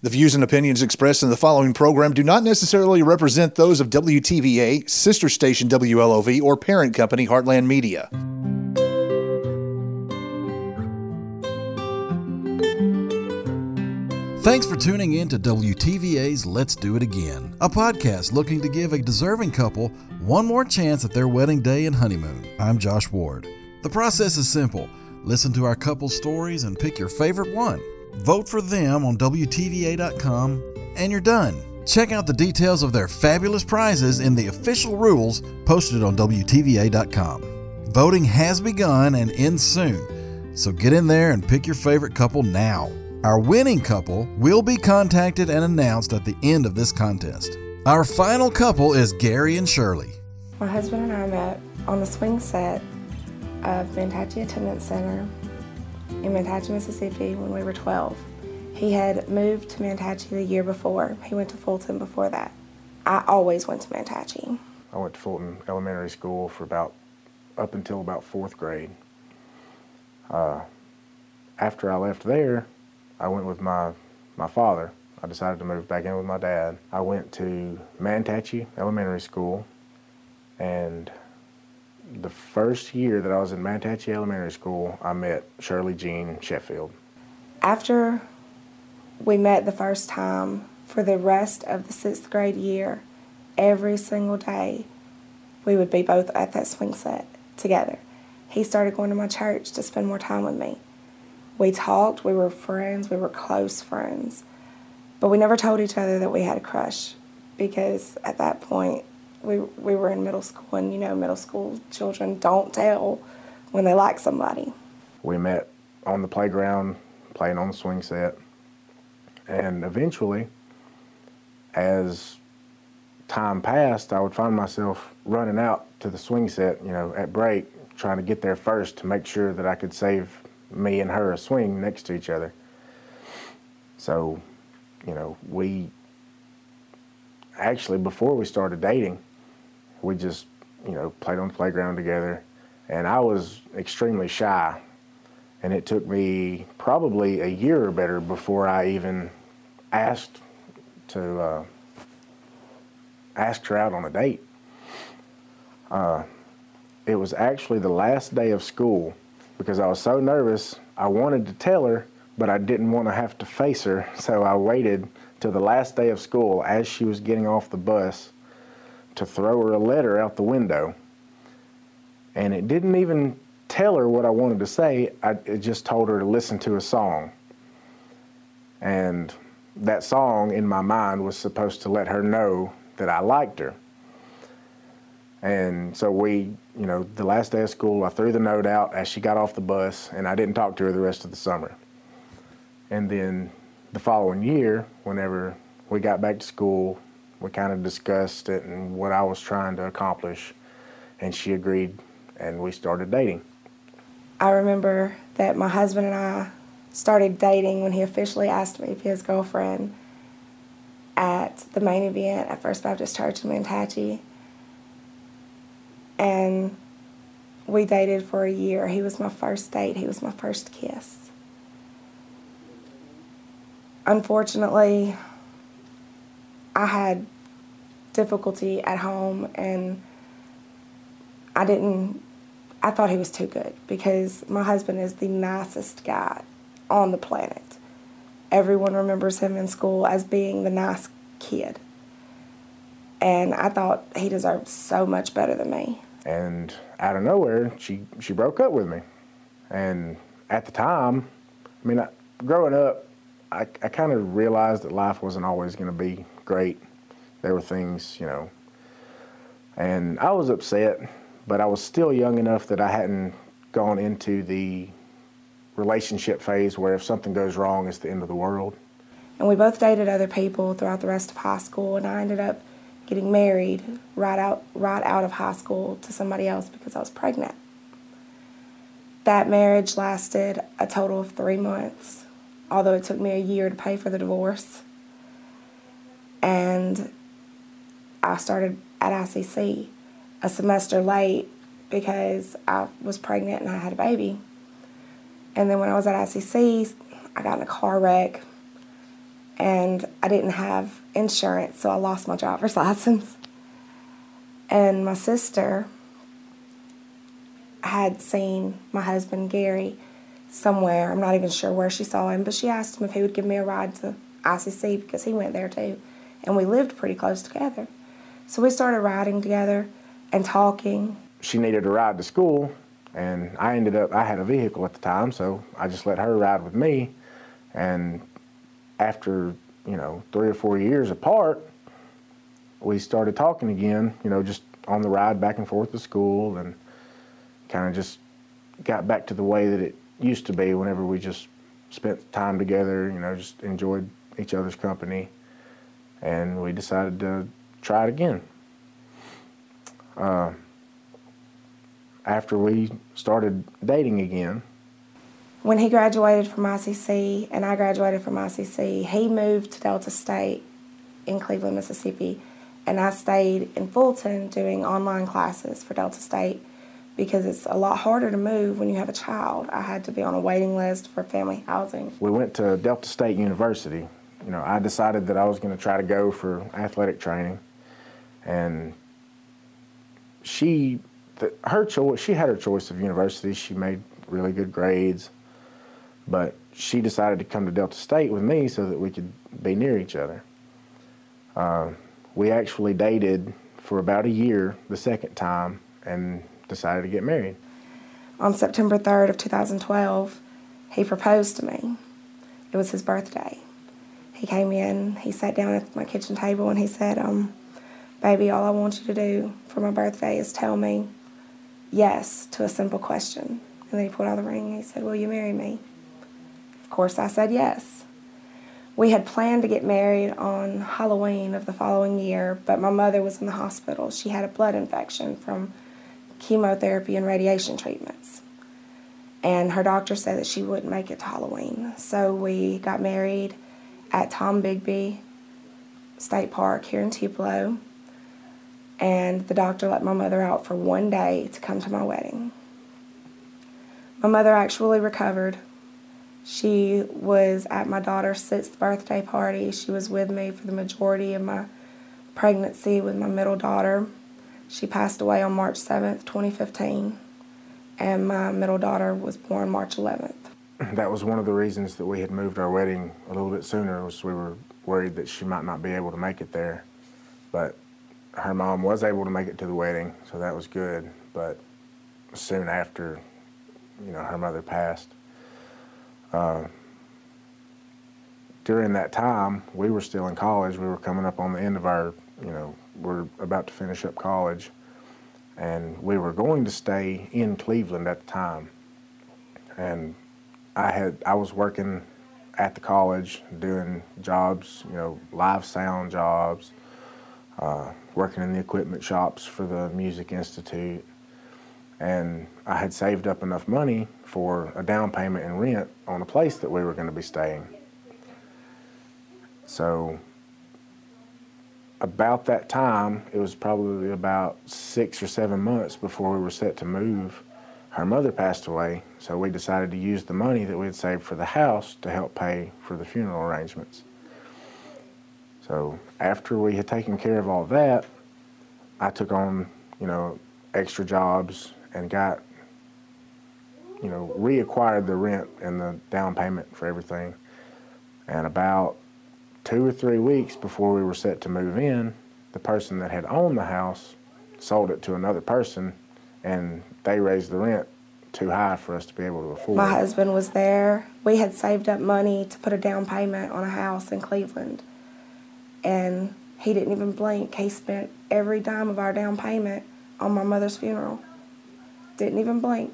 The views and opinions expressed in the following program do not necessarily represent those of WTVA, sister station WLOV, or parent company Heartland Media. Thanks for tuning in to WTVA's Let's Do It Again, a podcast looking to give a deserving couple one more chance at their wedding day and honeymoon. I'm Josh Ward. The process is simple listen to our couple stories and pick your favorite one. Vote for them on WTVA.com, and you're done. Check out the details of their fabulous prizes in the official rules posted on WTVA.com. Voting has begun and ends soon, so get in there and pick your favorite couple now. Our winning couple will be contacted and announced at the end of this contest. Our final couple is Gary and Shirley. My husband and I met on the swing set of Mantachie Attendance Center in Mantachie, Mississippi when we were 12. He had moved to Mantachie the year before. He went to Fulton before that. I always went to Mantachie. I went to Fulton Elementary School for about up until about fourth grade. Uh, after I left there, I went with my my father. I decided to move back in with my dad. I went to Mantachie Elementary School, and the first year that I was in Mantachie Elementary School, I met Shirley Jean Sheffield. After we met the first time, for the rest of the sixth grade year, every single day, we would be both at that swing set together. He started going to my church to spend more time with me. We talked, we were friends, we were close friends, but we never told each other that we had a crush because at that point we we were in middle school, and you know, middle school children don't tell when they like somebody. We met on the playground, playing on the swing set, and eventually, as time passed, I would find myself running out to the swing set, you know, at break, trying to get there first to make sure that I could save me and her a swing next to each other. So, you know, we actually before we started dating, we just, you know, played on the playground together. And I was extremely shy. And it took me probably a year or better before I even asked to uh, ask her out on a date. Uh, it was actually the last day of school because I was so nervous. I wanted to tell her, but I didn't want to have to face her. So I waited till the last day of school as she was getting off the bus to throw her a letter out the window. And it didn't even tell her what I wanted to say, I, it just told her to listen to a song. And that song in my mind was supposed to let her know that I liked her. And so we, you know, the last day of school, I threw the note out as she got off the bus, and I didn't talk to her the rest of the summer. And then the following year, whenever we got back to school, we kind of discussed it and what I was trying to accomplish, and she agreed, and we started dating. I remember that my husband and I started dating when he officially asked me to be his girlfriend at the main event at First Baptist Church in Mantachie. And we dated for a year. He was my first date, he was my first kiss. Unfortunately, I had difficulty at home and I didn't I thought he was too good because my husband is the nicest guy on the planet. Everyone remembers him in school as being the nice kid. And I thought he deserved so much better than me. And out of nowhere, she, she broke up with me. And at the time, I mean, I, growing up, I, I kind of realized that life wasn't always going to be great. There were things, you know, and I was upset, but I was still young enough that I hadn't gone into the relationship phase where if something goes wrong, it's the end of the world. And we both dated other people throughout the rest of high school, and I ended up getting married right out right out of high school to somebody else because I was pregnant. That marriage lasted a total of three months, although it took me a year to pay for the divorce. And I started at ICC a semester late because I was pregnant and I had a baby. And then when I was at ICC, I got in a car wreck and I didn't have insurance, so I lost my driver's license. And my sister had seen my husband Gary somewhere. I'm not even sure where she saw him, but she asked him if he would give me a ride to ICC because he went there too. And we lived pretty close together. So we started riding together and talking. She needed a ride to school, and I ended up, I had a vehicle at the time, so I just let her ride with me. And after, you know, three or four years apart, we started talking again, you know, just on the ride back and forth to school and kind of just got back to the way that it used to be whenever we just spent time together, you know, just enjoyed each other's company. And we decided to try it again. Uh, after we started dating again, when he graduated from ICC and I graduated from ICC, he moved to Delta State in Cleveland, Mississippi, and I stayed in Fulton doing online classes for Delta State because it's a lot harder to move when you have a child. I had to be on a waiting list for family housing. We went to Delta State University. You know, I decided that I was going to try to go for athletic training, and she, the, her choice, she had her choice of university. She made really good grades but she decided to come to Delta State with me so that we could be near each other. Uh, we actually dated for about a year the second time and decided to get married. On September 3rd of 2012, he proposed to me. It was his birthday. He came in, he sat down at my kitchen table and he said, um, baby, all I want you to do for my birthday is tell me yes to a simple question. And then he pulled out the ring and he said, will you marry me? Of course, I said yes. We had planned to get married on Halloween of the following year, but my mother was in the hospital. She had a blood infection from chemotherapy and radiation treatments. And her doctor said that she wouldn't make it to Halloween. So we got married at Tombigbee State Park here in Tupelo. And the doctor let my mother out for one day to come to my wedding. My mother actually recovered she was at my daughter's sixth birthday party. She was with me for the majority of my pregnancy with my middle daughter. She passed away on March 7th, 2015, and my middle daughter was born March 11th. That was one of the reasons that we had moved our wedding a little bit sooner was we were worried that she might not be able to make it there. But her mom was able to make it to the wedding, so that was good. But soon after, you know, her mother passed. Uh, during that time, we were still in college. We were coming up on the end of our, you know, we're about to finish up college. And we were going to stay in Cleveland at the time. And I had, I was working at the college doing jobs, you know, live sound jobs, uh, working in the equipment shops for the Music Institute. And I had saved up enough money for a down payment and rent on a place that we were going to be staying. So, about that time, it was probably about six or seven months before we were set to move. Her mother passed away, so we decided to use the money that we had saved for the house to help pay for the funeral arrangements. So, after we had taken care of all that, I took on, you know, extra jobs and got you know, reacquired the rent and the down payment for everything. And about two or three weeks before we were set to move in, the person that had owned the house sold it to another person, and they raised the rent too high for us to be able to afford. My husband was there. We had saved up money to put a down payment on a house in Cleveland, and he didn't even blink. He spent every dime of our down payment on my mother's funeral. Didn't even blink.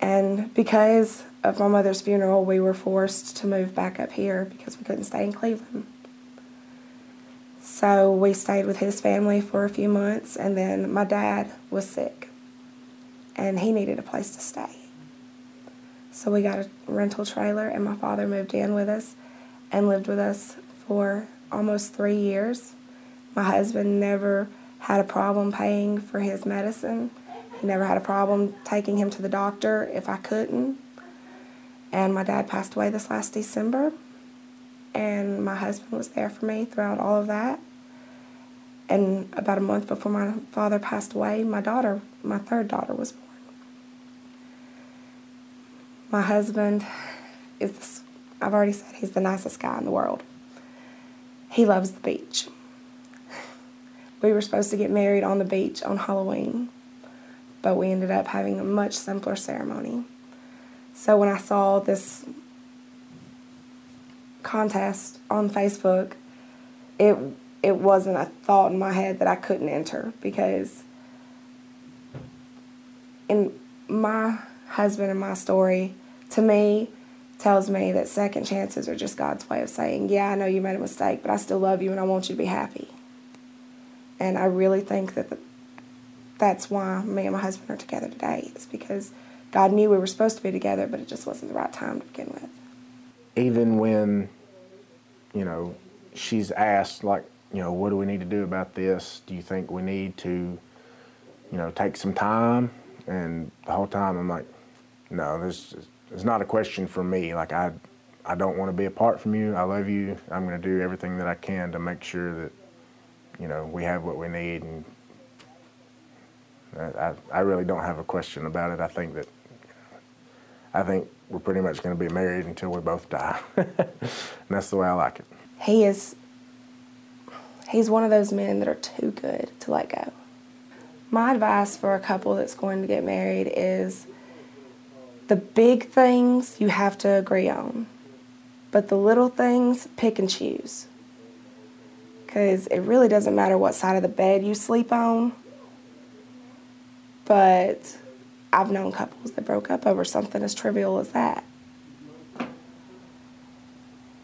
And because of my mother's funeral, we were forced to move back up here because we couldn't stay in Cleveland. So we stayed with his family for a few months, and then my dad was sick and he needed a place to stay. So we got a rental trailer, and my father moved in with us and lived with us for almost three years. My husband never had a problem paying for his medicine he never had a problem taking him to the doctor if I couldn't. And my dad passed away this last December, and my husband was there for me throughout all of that. And about a month before my father passed away, my daughter, my third daughter, was born. My husband is, this, I've already said, he's the nicest guy in the world. He loves the beach. We were supposed to get married on the beach on Halloween, but we ended up having a much simpler ceremony. So when I saw this contest on Facebook, it it wasn't a thought in my head that I couldn't enter because in my husband and my story, to me, tells me that second chances are just God's way of saying, Yeah, I know you made a mistake, but I still love you and I want you to be happy. And I really think that the, that's why me and my husband are together today, is because God knew we were supposed to be together, but it just wasn't the right time to begin with. Even when, you know, she's asked, like, you know, what do we need to do about this? Do you think we need to, you know, take some time? And the whole time I'm like, no, this is not a question for me. Like I, I don't want to be apart from you. I love you. I'm going to do everything that I can to make sure that, you know, we have what we need. And uh, I, I really don't have a question about it. I think that, I think we're pretty much going to be married until we both die. and that's the way I like it. He is He's one of those men that are too good to let go. My advice for a couple that's going to get married is the big things you have to agree on, but the little things, pick and choose. Because it really doesn't matter what side of the bed you sleep on, but I've known couples that broke up over something as trivial as that.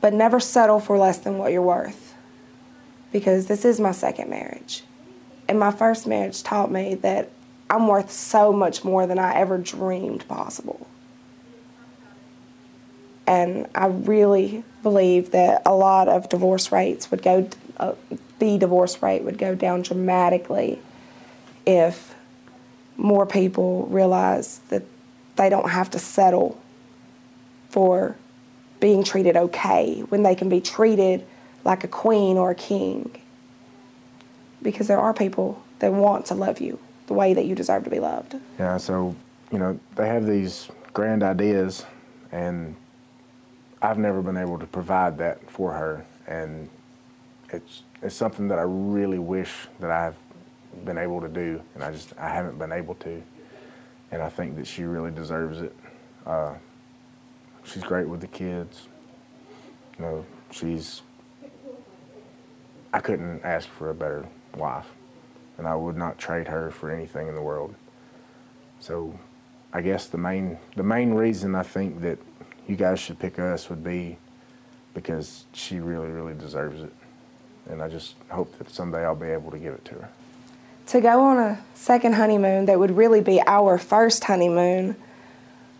But never settle for less than what you're worth because this is my second marriage. And my first marriage taught me that I'm worth so much more than I ever dreamed possible. And I really believe that a lot of divorce rates would go, uh, the divorce rate would go down dramatically if more people realize that they don't have to settle for being treated okay when they can be treated like a queen or a king. Because there are people that want to love you the way that you deserve to be loved. Yeah, so, you know, they have these grand ideas, and I've never been able to provide that for her. And it's, it's something that I really wish that I've been able to do, and I just I haven't been able to. And I think that she really deserves it. Uh, she's great with the kids. You know, she's I couldn't ask for a better wife, and I would not trade her for anything in the world. So, I guess the main the main reason I think that you guys should pick us would be because she really really deserves it, and I just hope that someday I'll be able to give it to her. To go on a second honeymoon that would really be our first honeymoon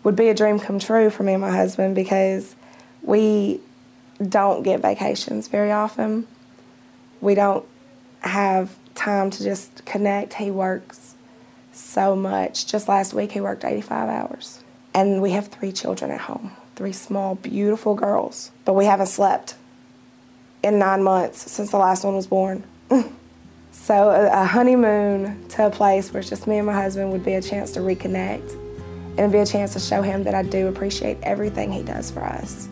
would be a dream come true for me and my husband because we don't get vacations very often we don't have time to just connect. He works so much. Just last week, he worked 85 hours. And we have three children at home three small, beautiful girls. But we haven't slept in nine months since the last one was born. so, a honeymoon to a place where it's just me and my husband would be a chance to reconnect and be a chance to show him that I do appreciate everything he does for us.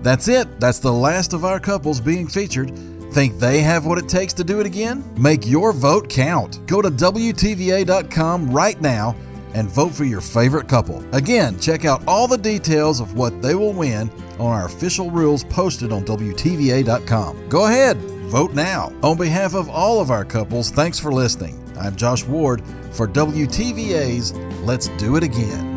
That's it. That's the last of our couples being featured. Think they have what it takes to do it again? Make your vote count. Go to WTVA.com right now and vote for your favorite couple. Again, check out all the details of what they will win on our official rules posted on WTVA.com. Go ahead, vote now. On behalf of all of our couples, thanks for listening. I'm Josh Ward for WTVA's Let's Do It Again.